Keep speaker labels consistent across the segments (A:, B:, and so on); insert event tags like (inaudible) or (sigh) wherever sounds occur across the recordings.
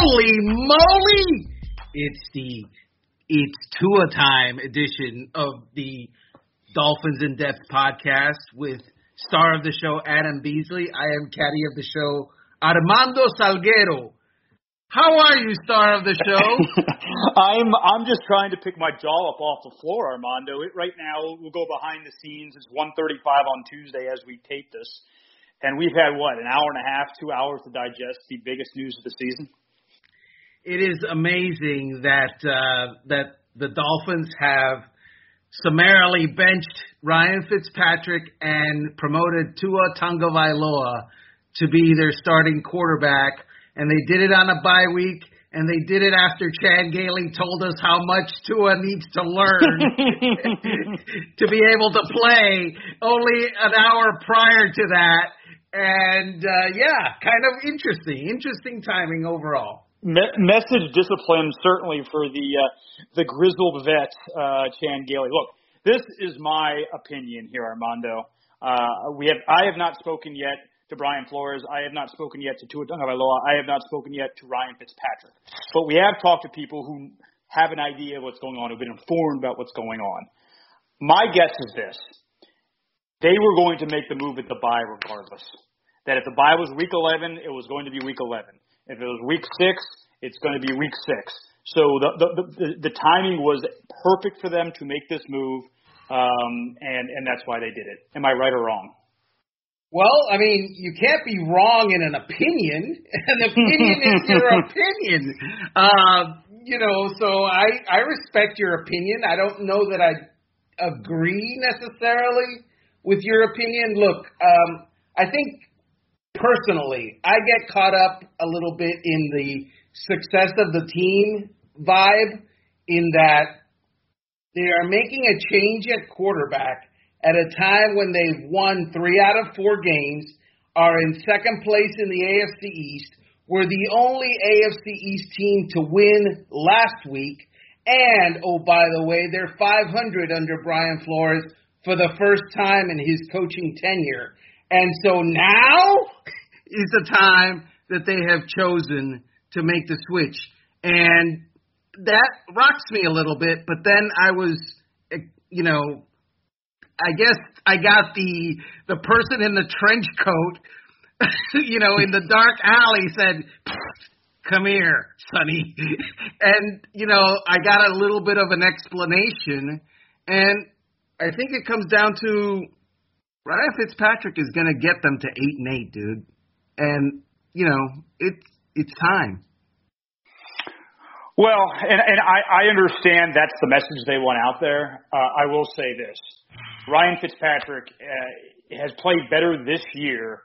A: Holy moly! It's the It's Tua Time edition of the Dolphins in Depth podcast with star of the show Adam Beasley. I am caddy of the show Armando Salguero. How are you, star of the show? (laughs)
B: I'm I'm just trying to pick my jaw up off the floor, Armando. It right now we'll go behind the scenes. It's 1:35 on Tuesday as we tape this, and we've had what an hour and a half, two hours to digest the biggest news of the season.
A: It is amazing that uh, that the Dolphins have summarily benched Ryan Fitzpatrick and promoted Tua Tagovailoa to be their starting quarterback and they did it on a bye week, and they did it after Chan Gailey told us how much Tua needs to learn (laughs) to be able to play only an hour prior to that. And uh, yeah, kind of interesting, interesting timing overall.
B: Me- message discipline certainly for the uh, the grizzled vet uh, Chan Gailey. Look, this is my opinion here, Armando. Uh, we have I have not spoken yet to Brian Flores. I have not spoken yet to Tua Tagovailoa. I have not spoken yet to Ryan Fitzpatrick. But we have talked to people who have an idea of what's going on, who've been informed about what's going on. My guess is this. They were going to make the move at the bye regardless. That if the bye was week 11, it was going to be week 11. If it was week 6, it's going to be week 6. So the, the, the, the timing was perfect for them to make this move, um, and, and that's why they did it. Am I right or wrong?
A: Well, I mean, you can't be wrong in an opinion. (laughs) An opinion is your (laughs) opinion. Uh, you know, so I I respect your opinion. I don't know that I agree necessarily with your opinion. Look, um, I think personally, I get caught up a little bit in the success of the team vibe in that they are making a change at quarterback at a time when they've won three out of four games, are in second place in the AFC East, were the only AFC East team to win last week, and oh, by the way, they're 500 under Brian Flores for the first time in his coaching tenure. And so now is the time that they have chosen to make the switch. And that rocks me a little bit, but then I was, you know, I guess I got the the person in the trench coat, (laughs) you know, in the dark alley said, "Come here, Sonny," (laughs) and you know, I got a little bit of an explanation, and I think it comes down to Ryan Fitzpatrick is going to get them to eight and eight, dude, and you know, it's it's time.
B: Well, and, and I, I understand that's the message they want out there. Uh, I will say this. Ryan Fitzpatrick uh, has played better this year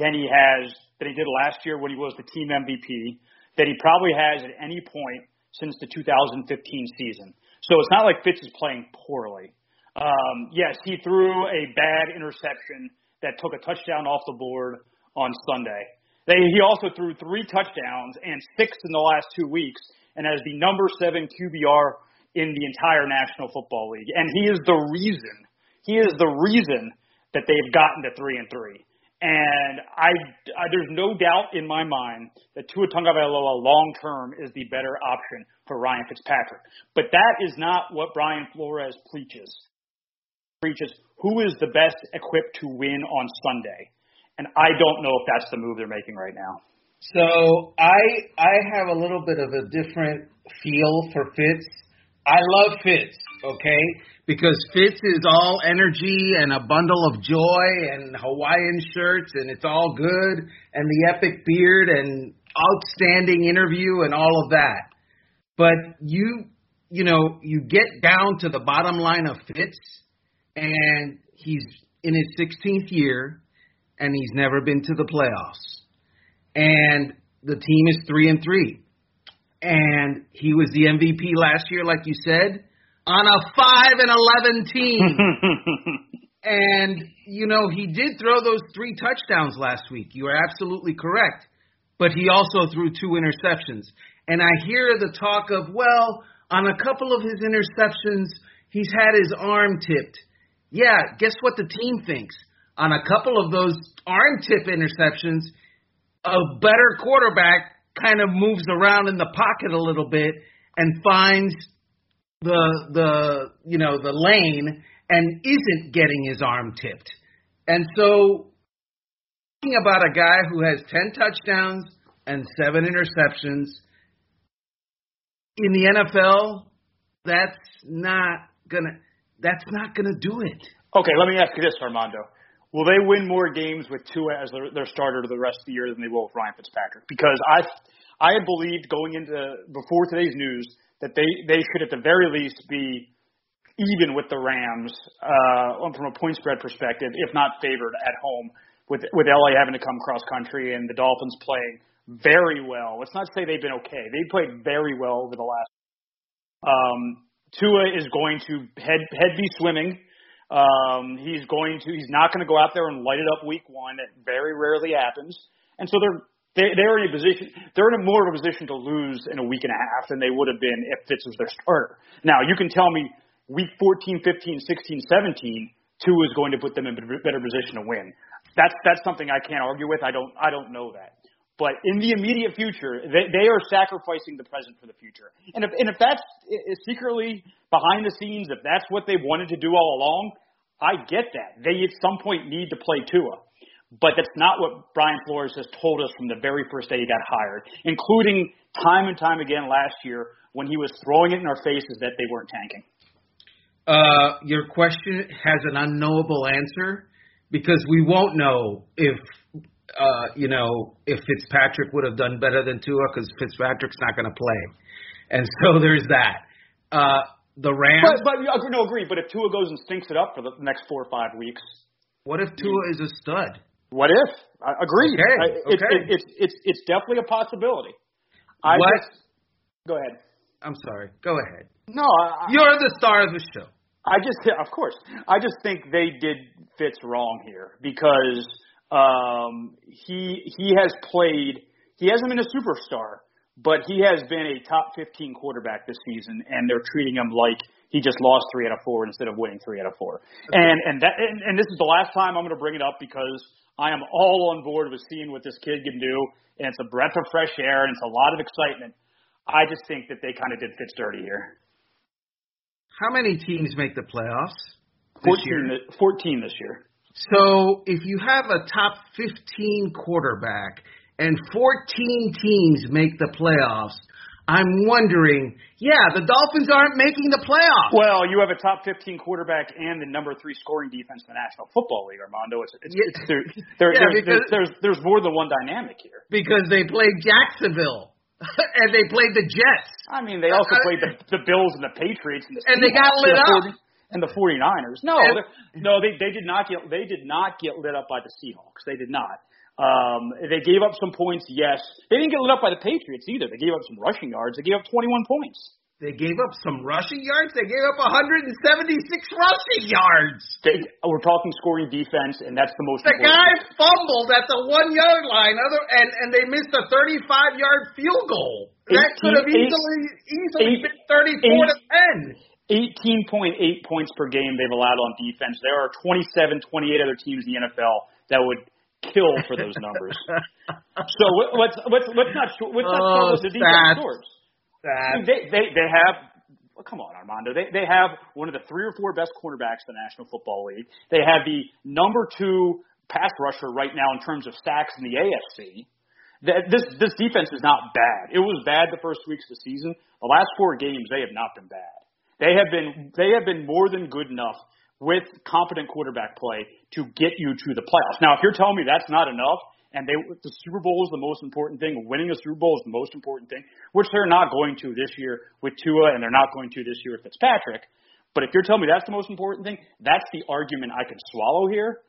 B: than he has than he did last year when he was the team MVP. That he probably has at any point since the 2015 season. So it's not like Fitz is playing poorly. Um, yes, he threw a bad interception that took a touchdown off the board on Sunday. They, he also threw three touchdowns and six in the last two weeks, and has the number seven QBR in the entire National Football League. And he is the reason he is the reason that they've gotten to three and three. And I, I there's no doubt in my mind that Tua Tagovailoa long term is the better option for Ryan Fitzpatrick. But that is not what Brian Flores preaches. Who is the best equipped to win on Sunday. And I don't know if that's the move they're making right now.
A: So I I have a little bit of a different feel for Fitz. I love Fitz, okay? because Fitz is all energy and a bundle of joy and Hawaiian shirts and it's all good and the epic beard and outstanding interview and all of that. But you you know, you get down to the bottom line of Fitz and he's in his 16th year and he's never been to the playoffs. And the team is 3 and 3. And he was the MVP last year like you said on a five and eleven team. (laughs) and you know he did throw those three touchdowns last week. You are absolutely correct. But he also threw two interceptions. And I hear the talk of well, on a couple of his interceptions, he's had his arm tipped. Yeah, guess what the team thinks? On a couple of those arm tip interceptions, a better quarterback kind of moves around in the pocket a little bit and finds the the you know the lane and isn't getting his arm tipped. And so talking about a guy who has 10 touchdowns and 7 interceptions in the NFL, that's not going to that's not going to do it.
B: Okay, let me ask you this, Armando. Will they win more games with Tua as their, their starter the rest of the year than they will with Ryan Fitzpatrick? Because I I had believed going into before today's news that they they should at the very least be even with the Rams uh, from a point spread perspective, if not favored at home, with with LA having to come cross country and the Dolphins playing very well. Let's not say they've been okay. They played very well over the last. Um, Tua is going to head head be swimming. Um, he's going to he's not going to go out there and light it up week one. It very rarely happens, and so they're they, they're in a position, they're in a more of a position to lose in a week and a half than they would have been if Fitz was their starter. Now, you can tell me week 14, 15, 16, 17, Tua is going to put them in a better position to win. That's that's something I can't argue with. I don't I don't know that. But in the immediate future, they, they are sacrificing the present for the future. And if and if that's secretly behind the scenes, if that's what they wanted to do all along, I get that. They at some point need to play Tua. But that's not what Brian Flores has told us from the very first day he got hired, including time and time again last year when he was throwing it in our faces that they weren't tanking.
A: Uh, your question has an unknowable answer because we won't know if uh, you know if Fitzpatrick would have done better than Tua because Fitzpatrick's not going to play, and so (laughs) there's that. Uh, the Rams,
B: but, but no, agree. But if Tua goes and stinks it up for the next four or five weeks,
A: what if Tua is a stud?
B: What if? I agree.
A: Okay. I,
B: it's,
A: okay.
B: it's it's it's definitely a possibility. I
A: what?
B: Just, go ahead.
A: I'm sorry. Go ahead.
B: No, I,
A: you're the star of the show.
B: I just, (laughs) of course, I just think they did Fitz wrong here because um, he he has played. He hasn't been a superstar, but he has been a top 15 quarterback this season, and they're treating him like he just lost three out of four instead of winning three out of four. And and that and, and this is the last time I'm going to bring it up because I am all on board with seeing what this kid can do, and it's a breath of fresh air and it's a lot of excitement. I just think that they kind of did Fitz dirty here.
A: How many teams make the playoffs?
B: 14 year? 14 this year.
A: So if you have a top 15 quarterback and 14 teams make the playoffs, I'm wondering, yeah, the Dolphins aren't making the playoffs.
B: Well, you have a top 15 quarterback and the number three scoring defense in the National Football League, Armando. It's, it's, yeah. it's there, there, yeah, there's, because, there's, there's more than one dynamic here.
A: Because they played Jacksonville. (laughs) and they played the Jets.
B: I mean, they also uh, uh, played the, the Bills and the Patriots and the
A: and they got lit up.
B: And the 49ers. No, no, they they did not get they did not get lit up by the Seahawks. They did not. Um, they gave up some points, yes. They didn't get lit up by the Patriots either. They gave up some rushing yards. They gave up 21 points.
A: They gave up some rushing yards. They gave up 176 rushing yards.
B: They, we're talking scoring defense, and that's the most.
A: The guy fumbled at the one yard line, other and and they missed a 35 yard field goal. 18, that could have easily easily eight, been 34 eight, to
B: 10. 18.8 points per game they've allowed on defense. There are 27, 28 other teams in the NFL that would kill for those numbers. (laughs) so let's let's let's not let's not oh, the defense scores. They they they have. Well, come on, Armando. They they have one of the three or four best cornerbacks in the National Football League. They have the number two pass rusher right now in terms of sacks in the AFC. This this defense is not bad. It was bad the first weeks of the season. The last four games, they have not been bad. They have been they have been more than good enough with competent quarterback play to get you to the playoffs. Now, if you're telling me that's not enough, and they the Super Bowl is the most important thing, winning a Super Bowl is the most important thing, which they're not going to this year with Tua, and they're not going to this year with Fitzpatrick. But if you're telling me that's the most important thing, that's the argument I can swallow here.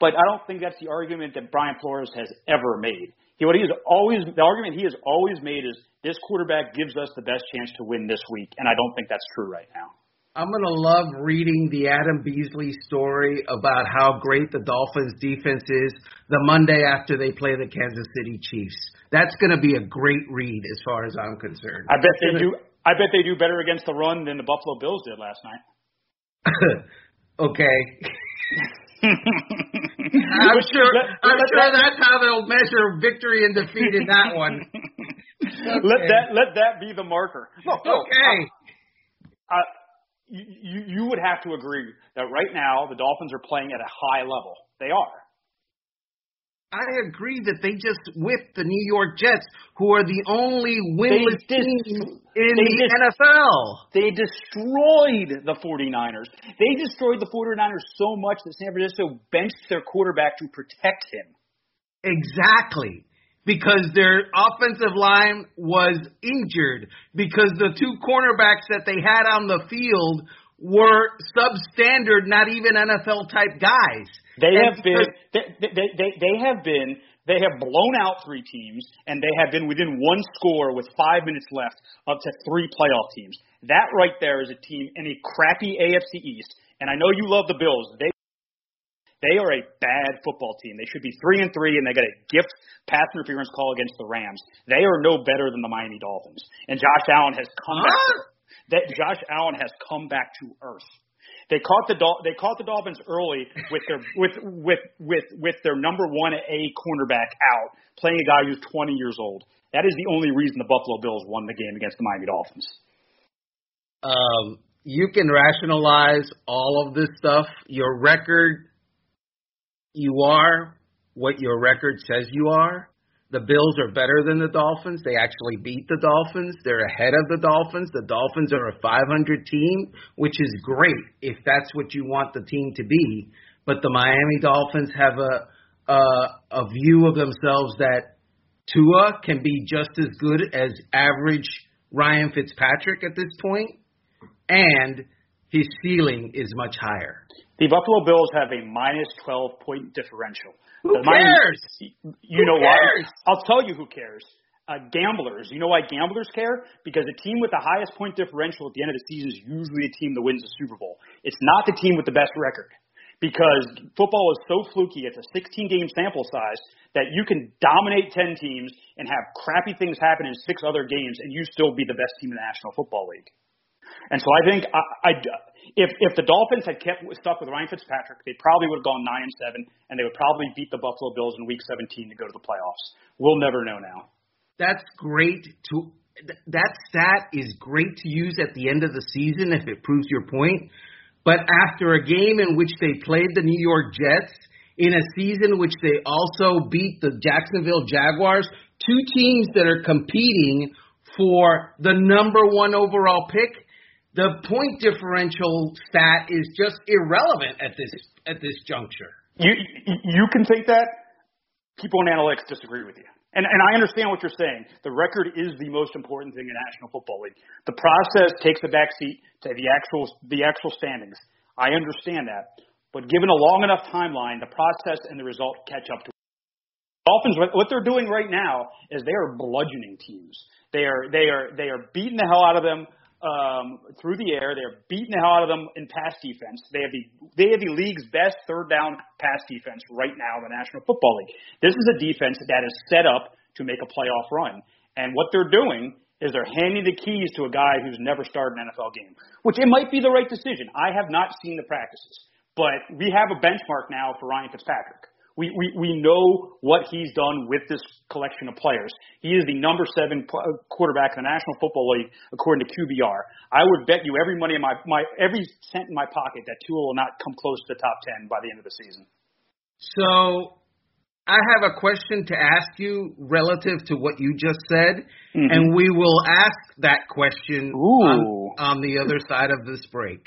B: But I don't think that's the argument that Brian Flores has ever made. He, what he has always, the argument he has always made is this quarterback gives us the best chance to win this week, and I don't think that's true right now.
A: I'm gonna love reading the Adam Beasley story about how great the Dolphins defense is the Monday after they play the Kansas City Chiefs. That's gonna be a great read as far as I'm concerned.
B: I bet they do. I bet they do better against the run than the Buffalo Bills did last
A: night. (laughs) okay. (laughs) (laughs) I'm sure. I'm sure that's how they'll measure victory and defeat in that one.
B: Okay. (laughs) Let that let that be the marker.
A: No, okay.
B: I, I, you you would have to agree that right now the Dolphins are playing at a high level. They are.
A: I agree that they just whipped the New York Jets, who are the only winless dis- team in the dis- NFL.
B: They destroyed the 49ers. They destroyed the 49ers so much that San Francisco benched their quarterback to protect him.
A: Exactly. Because their offensive line was injured. Because the two cornerbacks that they had on the field were substandard, not even NFL type guys.
B: They have been they, they, they, they have been they have blown out three teams and they have been within one score with five minutes left up to three playoff teams. That right there is a team in a crappy AFC East. And I know you love the Bills. They they are a bad football team. They should be three and three, and they got a gift pass interference call against the Rams. They are no better than the Miami Dolphins. And Josh Allen has come huh? back. That Josh Allen has come back to earth. They caught the Dol- they caught the Dolphins early with their with with with with their number one A cornerback out, playing a guy who's 20 years old. That is the only reason the Buffalo Bills won the game against the Miami Dolphins.
A: Um, you can rationalize all of this stuff. Your record, you are what your record says you are. The Bills are better than the Dolphins. They actually beat the Dolphins. They're ahead of the Dolphins. The Dolphins are a 500 team, which is great if that's what you want the team to be. But the Miami Dolphins have a a, a view of themselves that Tua can be just as good as average Ryan Fitzpatrick at this point, and his ceiling is much higher.
B: The Buffalo Bills have a minus 12 point differential.
A: Who cares?
B: You know
A: cares?
B: why? I'll tell you who cares. Uh, gamblers. You know why gamblers care? Because a team with the highest point differential at the end of the season is usually a team that wins the Super Bowl. It's not the team with the best record. Because football is so fluky, it's a 16 game sample size that you can dominate 10 teams and have crappy things happen in six other games and you still be the best team in the National Football League. And so I think I, I if if the Dolphins had kept stuck with Ryan Fitzpatrick, they probably would have gone nine and seven, and they would probably beat the Buffalo Bills in Week 17 to go to the playoffs. We'll never know now.
A: That's great to that stat is great to use at the end of the season if it proves your point. But after a game in which they played the New York Jets, in a season which they also beat the Jacksonville Jaguars, two teams that are competing for the number one overall pick, the point differential stat is just irrelevant at this at this juncture.
B: You you can think that. People in analytics disagree with you. And, and I understand what you're saying. The record is the most important thing in National Football League. The process takes a backseat to the actual the actual standings. I understand that, but given a long enough timeline, the process and the result catch up to. Dolphins, what they're doing right now is they are bludgeoning teams. They are they are they are beating the hell out of them um, through the air. They're beating the hell out of them in pass defense. They have the they have the league's best third down pass defense right now the National Football League. This is a defense that is set up to make a playoff run. And what they're doing is they're handing the keys to a guy who's never started an NFL game, which it might be the right decision. I have not seen the practices, but we have a benchmark now for Ryan Fitzpatrick. We, we, we know what he's done with this collection of players. He is the number seven uh, quarterback in the National Football League according to QBR. I would bet you every money in my, my every cent in my pocket that Tua will not come close to the top ten by the end of the season.
A: So I have a question to ask you relative to what you just said, mm-hmm. and we will ask that question on, on the other side of this break.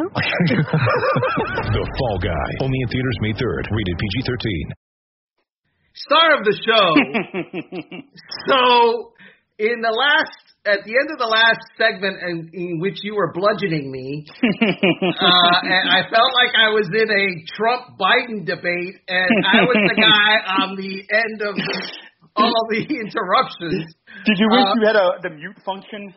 C: (laughs)
D: the Fall Guy. Only in theaters May 3rd. Rated PG-13.
A: Star of the show. (laughs) so, in the last, at the end of the last segment, in, in which you were bludgeoning me, (laughs) uh, and I felt like I was in a Trump Biden debate, and I was the guy on the end of the, all the interruptions.
B: Did you wish
A: Uh,
B: you had a the mute function?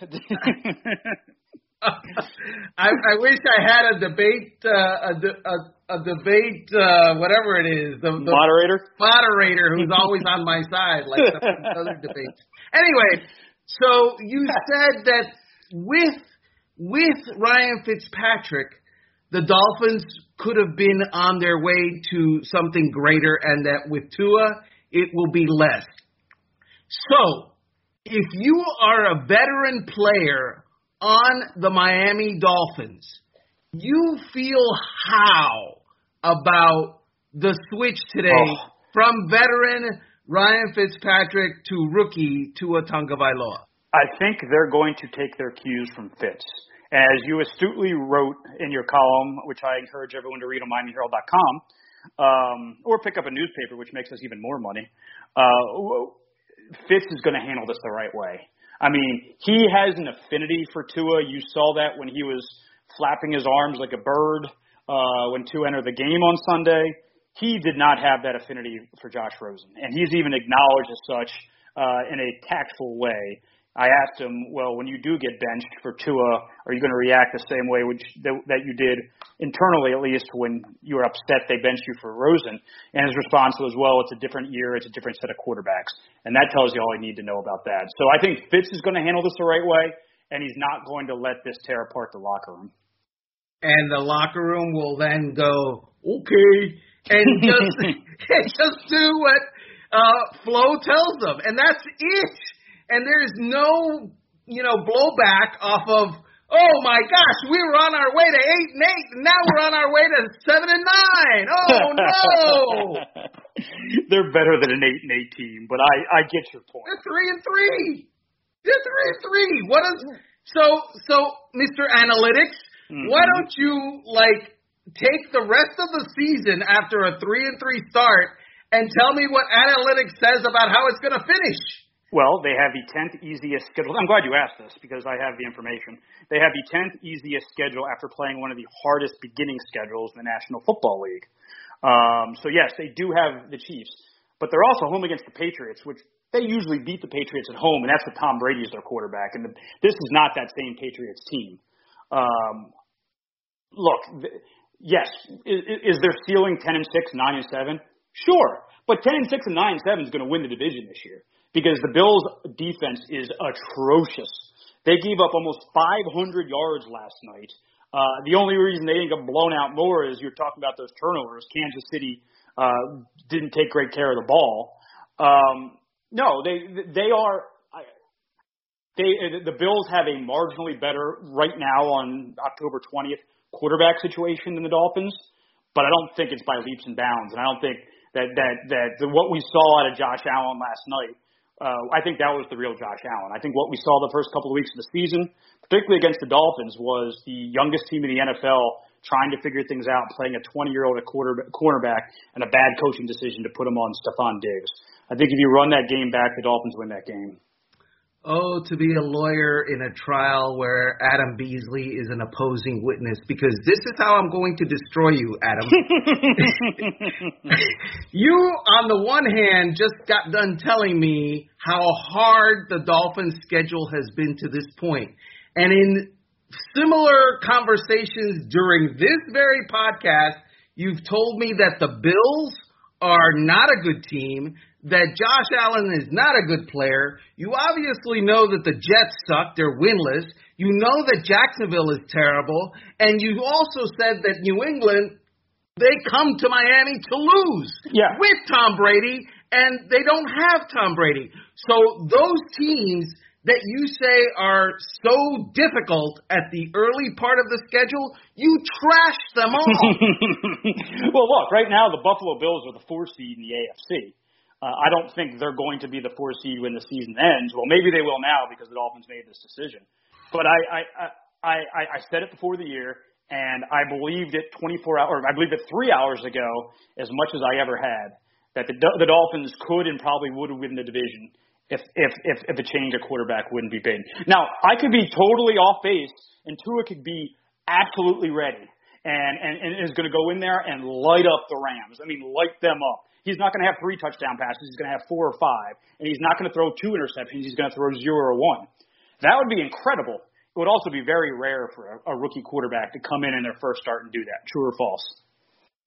A: I, I wish I had a debate, uh, a, a, a debate, uh, whatever it is, the, the
B: Moderator.
A: moderator who's (laughs) always on my side, like the other debates. Anyway, so you said that with with Ryan Fitzpatrick, the Dolphins could have been on their way to something greater, and that with Tua, it will be less. So, if you are a veteran player on the Miami Dolphins, you feel how about the switch today
B: Oh.
A: from veteran Ryan Fitzpatrick to rookie Tua Tagovailoa?
B: I think they're going to take their cues from Fitz. As you astutely wrote in your column, which I encourage everyone to read on MiamiHerald.com, um, or pick up a newspaper, which makes us even more money. Uh, Fitz is going to handle this the right way. I mean, he has an affinity for Tua. You saw that when he was flapping his arms like a bird uh, when Tua entered the game on Sunday. He did not have that affinity for Josh Rosen, and he's even acknowledged as such uh, in a tactful way. I asked him, well, when you do get benched for Tua, are you going to react the same way which, that, that you did internally, at least, when you were upset they benched you for Rosen? And his response was, well, it's a different year, it's a different set of quarterbacks. And that tells you all you need to know about that. So I think Fitz is going to handle this the right way, and he's not going to let this tear apart the locker room.
A: And the locker room will then go, okay, and just (laughs) (laughs) and just do what uh, Flo tells them, and that's it. And there's no, you know, blowback off of. Oh my gosh, we were on our way to eight and eight, and now we're on our way to seven and nine. Oh no, (laughs)
B: They're better than an eight and eight team, but I I get your point.
A: they're three and three. They're three and three. What is so so, Mr. Analytics?
B: Mhm.
A: Why don't you like take the rest of the season after a three and three start and tell me what analytics says about how it's going to finish?
B: Well, they have the 10th easiest schedule. I'm glad you asked this because I have the information. They have the 10th easiest schedule after playing one of the hardest beginning schedules in the National Football League. Um, so yes, they do have the Chiefs, but they're also home against the Patriots, which they usually beat the Patriots at home, and that's with Tom Brady as their quarterback. And the, this is not that same Patriots team. Um, look, th- yes, is, is their ceiling 10 and 6, 9 and 7? Sure, but 10 and 6 and 9 and 7 is going to win the division this year because the Bills' defense is atrocious. They gave up almost 500 yards last night. Uh, the only reason they didn't get blown out more is you're talking about those turnovers. Kansas City uh, didn't take great care of the ball. Um, no, they they are. They the Bills have a marginally better right now on October 20th quarterback situation than the Dolphins, but I don't think it's by leaps and bounds. And I don't think that that that what we saw out of Josh Allen last night. Uh, I think that was the real Josh Allen. I think what we saw the first couple of weeks of the season, particularly against the Dolphins, was the youngest team in the NFL trying to figure things out, playing a 20-year-old at cornerback, and a bad coaching decision to put him on Stefon Diggs. I think if you run that game back, the Dolphins win that game.
A: Oh, to be a lawyer in a trial where Adam Beasley is an opposing witness, because this is how I'm going to destroy you, Adam. (laughs) you, on the one hand, just got done telling me how hard the Dolphins' schedule has been to this point. And in similar conversations during this very podcast, you've told me that the Bills are not a good team, that Josh Allen is not a good player. You obviously know that the Jets suck, they're winless. You know that Jacksonville is terrible. And you also said that New England, they come to Miami to lose
B: Yeah.
A: with Tom Brady, and they don't have Tom Brady. So those teams that you say are so difficult at the early part of the schedule, you trash them all. (laughs)
B: well, look, right now the Buffalo Bills are the four seed in the AFC. Uh, I don't think they're going to be the four seed when the season ends. Well, maybe they will now because the Dolphins made this decision. But I, I, I, I, I said it before the year, and I believed it 24 hours, or I believed it three hours ago as much as I ever had that the, the Dolphins could and probably would have win the division if if if, if a change of quarterback wouldn't be big. Now I could be totally off base, and Tua could be absolutely ready, and and, and is going to go in there and light up the Rams. I mean, light them up. He's not going to have three touchdown passes. He's going to have four or five, and he's not going to throw two interceptions. He's going to throw zero or one. That would be incredible. It would also be very rare for a, a rookie quarterback to come in in their first start and do that. True or false?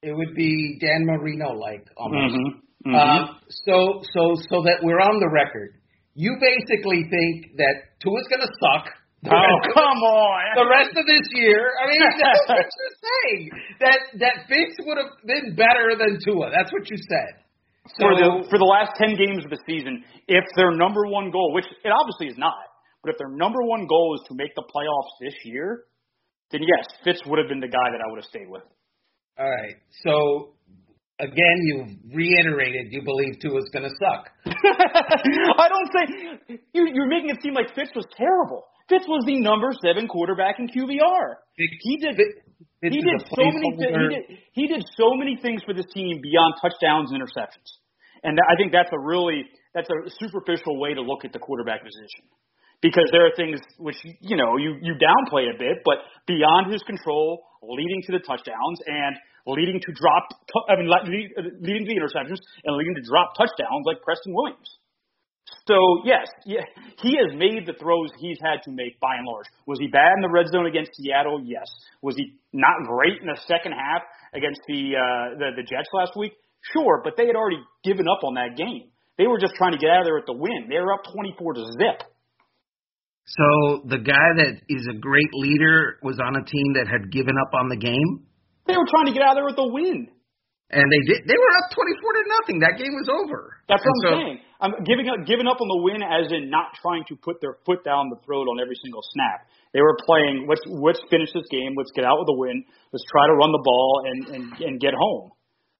A: It would be Dan Marino like almost.
B: Mm-hmm. Mm-hmm.
A: Uh, so so so that we're on the record. You basically think that Tua's going to suck.
B: Oh come on!
A: The rest of this year, I mean, (laughs) that's what you're saying. That that Fitz would have been better than Tua. That's what you said.
B: So, for the for the last ten games of the season, if their number one goal, which it obviously is not, but if their number one goal is to make the playoffs this year, then yes, Fitz would have been the guy that I would have stayed with.
A: All right. So again, you've reiterated you believe Tua is going to suck. (laughs)
B: I don't say you, you're making it seem like Fitz was terrible. Fitz was the number seven quarterback in QBR. He did.
A: Fitz
B: he did so many. Th- he did. He did so many things for this team beyond touchdowns and interceptions. And I think that's a really that's a superficial way to look at the quarterback position because there are things which you know you you downplay a bit, but beyond his control, leading to the touchdowns and leading to drop, I mean, leading to the interceptions and leading to drop touchdowns like Preston Williams. So yes, yeah, he has made the throws he's had to make by and large. Was he bad in the red zone against Seattle? Yes. Was he not great in the second half against the uh, the, the Jets last week? Sure, but they had already given up on that game. They were just trying to get out of there with the win. They were up 24 to zip.
A: So the guy that is a great leader was on a team that had given up on the game.
B: They were trying to get out of there with a win.
A: And they did. They were up twenty-four to nothing. That game was over.
B: That's what
A: and
B: I'm
A: so,
B: saying. I'm giving up, giving up on the win, as in not trying to put their foot down the throat on every single snap. They were playing. Let's let's finish this game. Let's get out with a win. Let's try to run the ball and and, and get home.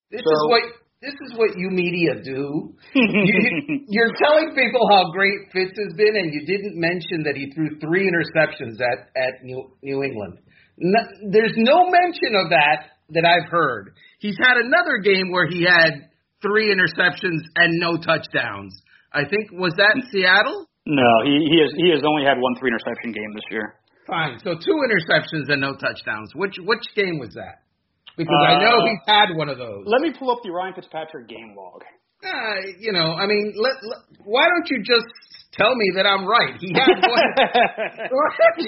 A: This so, is what this is what you media do. you, (laughs) you're telling people how great Fitz has been, and you didn't mention that he threw three interceptions at at New New England. No, there's no mention of that that I've heard. He's had another game where he had three interceptions and no touchdowns. I think was that in Seattle?
B: No, he he has he has only had one three interception game this year.
A: Fine. So two interceptions and no touchdowns. Which which game was that? Because uh, I know he's had one of those.
B: Let me pull up the Ryan Fitzpatrick game log.
A: Uh, you know, I mean, let, let, why don't you just tell me that I'm right. He had (laughs) one.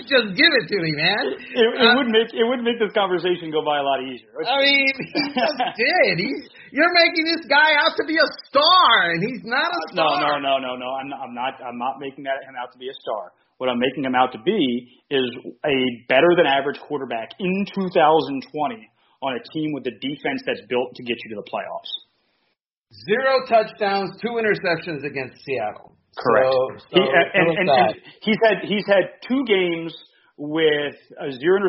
A: just give it to me, man.
B: It, it uh, would make it would make this conversation go by a lot easier.
A: I mean, he just (laughs) did. He's you're making this guy out to be a star, and he's not a
B: star. No, no, no, no, no. I'm not. I'm not. I'm not making that, him out to be a star. What I'm making him out to be is a better than average quarterback in 2020 on a team with a defense that's built to get you to the playoffs.
A: Zero touchdowns, two interceptions against Seattle.
B: Correct.
A: So, so
B: he, and, and, and, he's had he's had two games with uh, zero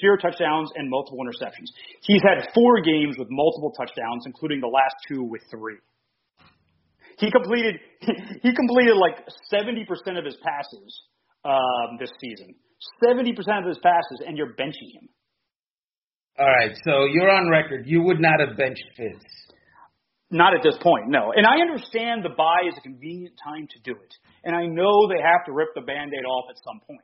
B: zero touchdowns and multiple interceptions. He's had four games with multiple touchdowns, including the last two with three. He completed (laughs) he completed like seventy percent of his passes um, this season. Seventy percent of his passes, and you're benching him.
A: All right, so you're on record. You would not have benched Fitz.
B: Not at this point, no. And I understand the bye is a convenient time to do it. And I know they have to rip the band-aid off at some point.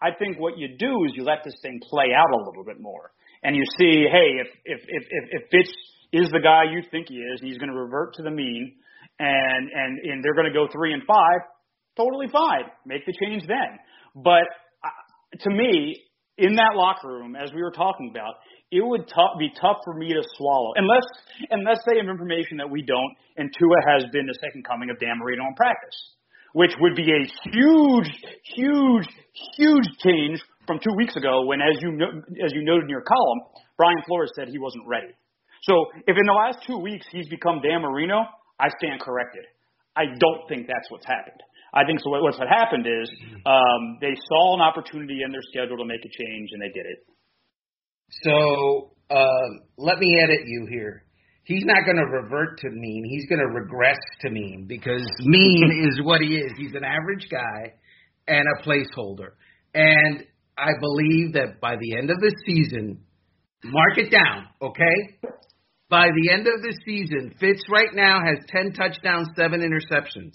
B: I think what you do is you let this thing play out a little bit more. And you see, hey, if if if if, if Fitz is the guy you think he is, and he's going to revert to the mean, and and and they're going to go three and five, totally fine. Make the change then. But uh, to me, in that locker room, as we were talking about, it would t- be tough for me to swallow unless unless they have information that we don't, and Tua has been the second coming of Dan Marino in practice, which would be a huge, huge, huge change from two weeks ago when, as you no- as you noted in your column, Brian Flores said he wasn't ready. So if in the last two weeks he's become Dan Marino, I stand corrected. I don't think that's what's happened. I think so. What's what happened is um, they saw an opportunity in their schedule to make a change, and they did it.
A: So uh, let me edit you here. He's not going to revert to mean. He's going to regress to mean because (laughs) mean is what he is. He's an average guy and a placeholder. And I believe that by the end of the season, mark it down, okay? By the end of the season, Fitz right now has 10 touchdowns, 7 interceptions.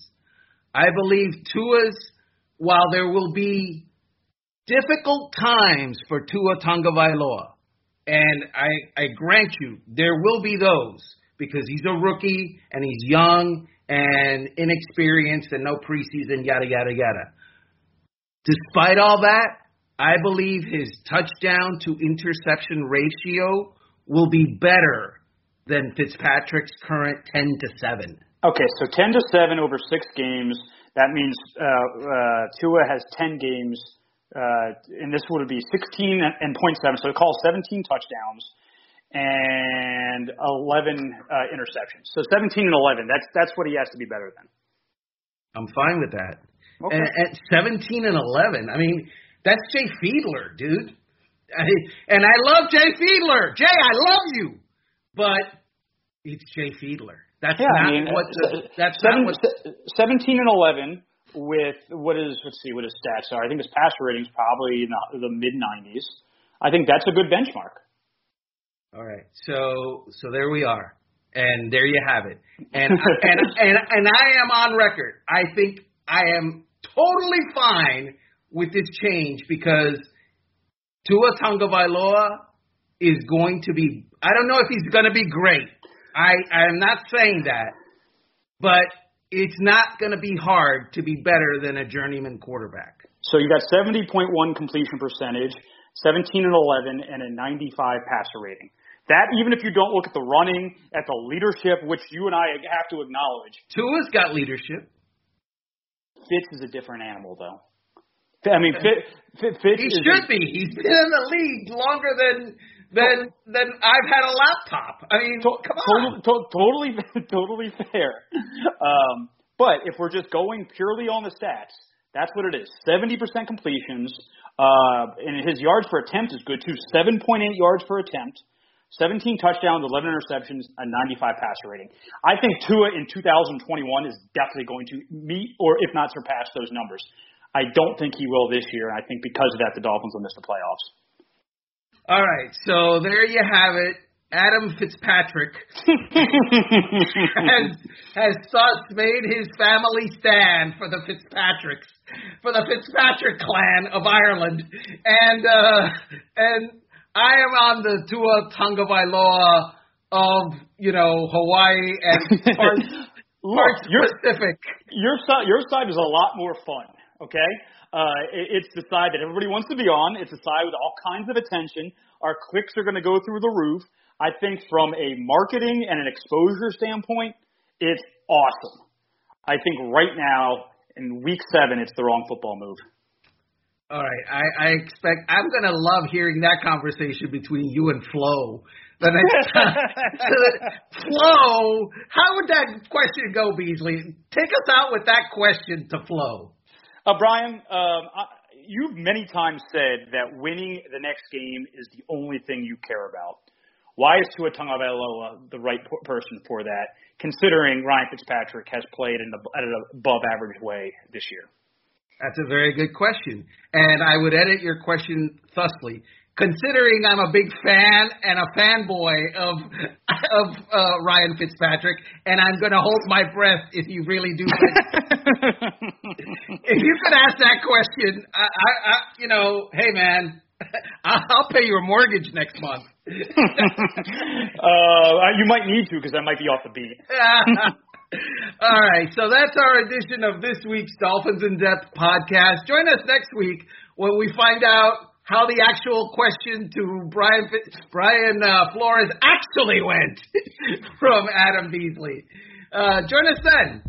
A: I believe Tua's, while there will be difficult times for Tua Tagovailoa, and I, I grant you, there will be those because he's a rookie and he's young and inexperienced and no preseason, yada, yada, yada. Despite all that, I believe his touchdown to interception ratio will be better than Fitzpatrick's current 10 to 7.
B: Okay, so 10 to 7 over six games. That means uh, uh, Tua has 10 games uh, and this would be 16 and point seven. So it calls 17 touchdowns and 11 uh, interceptions. So 17 and 11. That's that's what he has to be better than.
A: I'm fine with that.
B: Okay.
A: And at 17 and 11, I mean, that's Jay Fiedler, dude. I, and I love Jay Fiedler. Jay, I love you. But it's Jay Fiedler. That's
B: Yeah,
A: not
B: I mean,
A: what the,
B: uh,
A: that's
B: seven,
A: not what
B: 17 and 11 with what is let's see what his stats are. I think his passer rating is probably in the, the mid 90s. I think that's a good benchmark.
A: All right. So so there we are. And there you have it. And (laughs) and and and I am on record. I think I am totally fine with this change because Tua Tagovailoa is going to be I don't know if he's going to be great. I I am not saying that. But it's not going to be hard to be better than a journeyman quarterback.
B: So you got 70.1 completion percentage, 17 and 11, and a 95 passer rating. That even if you don't look at the running, at the leadership, which you and I have to acknowledge,
A: Tua's got leadership.
B: Fitz is a different animal, though. I mean, Fitz, Fitz
A: He
B: is
A: should be. He's been in the league longer than than than I've had a laptop. I mean,
B: To-
A: come on.
B: to- to- totally, (laughs) totally fair. Um, but if we're just going purely on the stats, that's what it is. Seventy percent completions, uh, and his yards per attempt is good too. Seven point eight yards per attempt, seventeen touchdowns, eleven interceptions, a ninety-five passer rating. I think Tua in 2021 is definitely going to meet or if not surpass those numbers. I don't think he will this year, and I think because of that, the Dolphins will miss the playoffs.
A: All right, so there you have it. Adam Fitzpatrick has has thus made his family stand for the Fitzpatricks, for the Fitzpatrick clan of Ireland, and uh, and I am on the Tua Tagovailoa of you know Hawaii and parts, (laughs)
B: Look,
A: parts
B: you're,
A: Pacific.
B: your side your side is a lot more fun okay uh it, it's the side that everybody wants to be on it's a side with all kinds of attention our clicks are going to go through the roof i think from a marketing and an exposure standpoint it's awesome i think right now in week seven it's the wrong football move
A: All right, I, I expect I'm gonna love hearing that conversation between you and Flo. The next (laughs) time. Flo, how would that question go, Beasley? Take us out with that question to Flo.
B: Uh brian um I, you've many times said that winning the next game is the only thing you care about why is Tua Tagovailoa the right p- person for that, considering Ryan Fitzpatrick has played in the, at an above average way this year?
A: That's a very good question, and I would edit your question thusly. Considering I'm a big fan and a fanboy of (laughs) of uh, Ryan Fitzpatrick, and I'm going to hold my breath if you really do. (laughs) if you could ask that question, I, I, I you know, hey man, (laughs) I'll I'll pay your mortgage next month.
B: uh, you might need to because I might be off the beat.
A: All right, so that's our edition of this week's Dolphins in Depth podcast. Join us next week when we find out how the actual question to Brian Brian uh, Flores actually went (laughs) from Adam Beasley. Uh, join us then.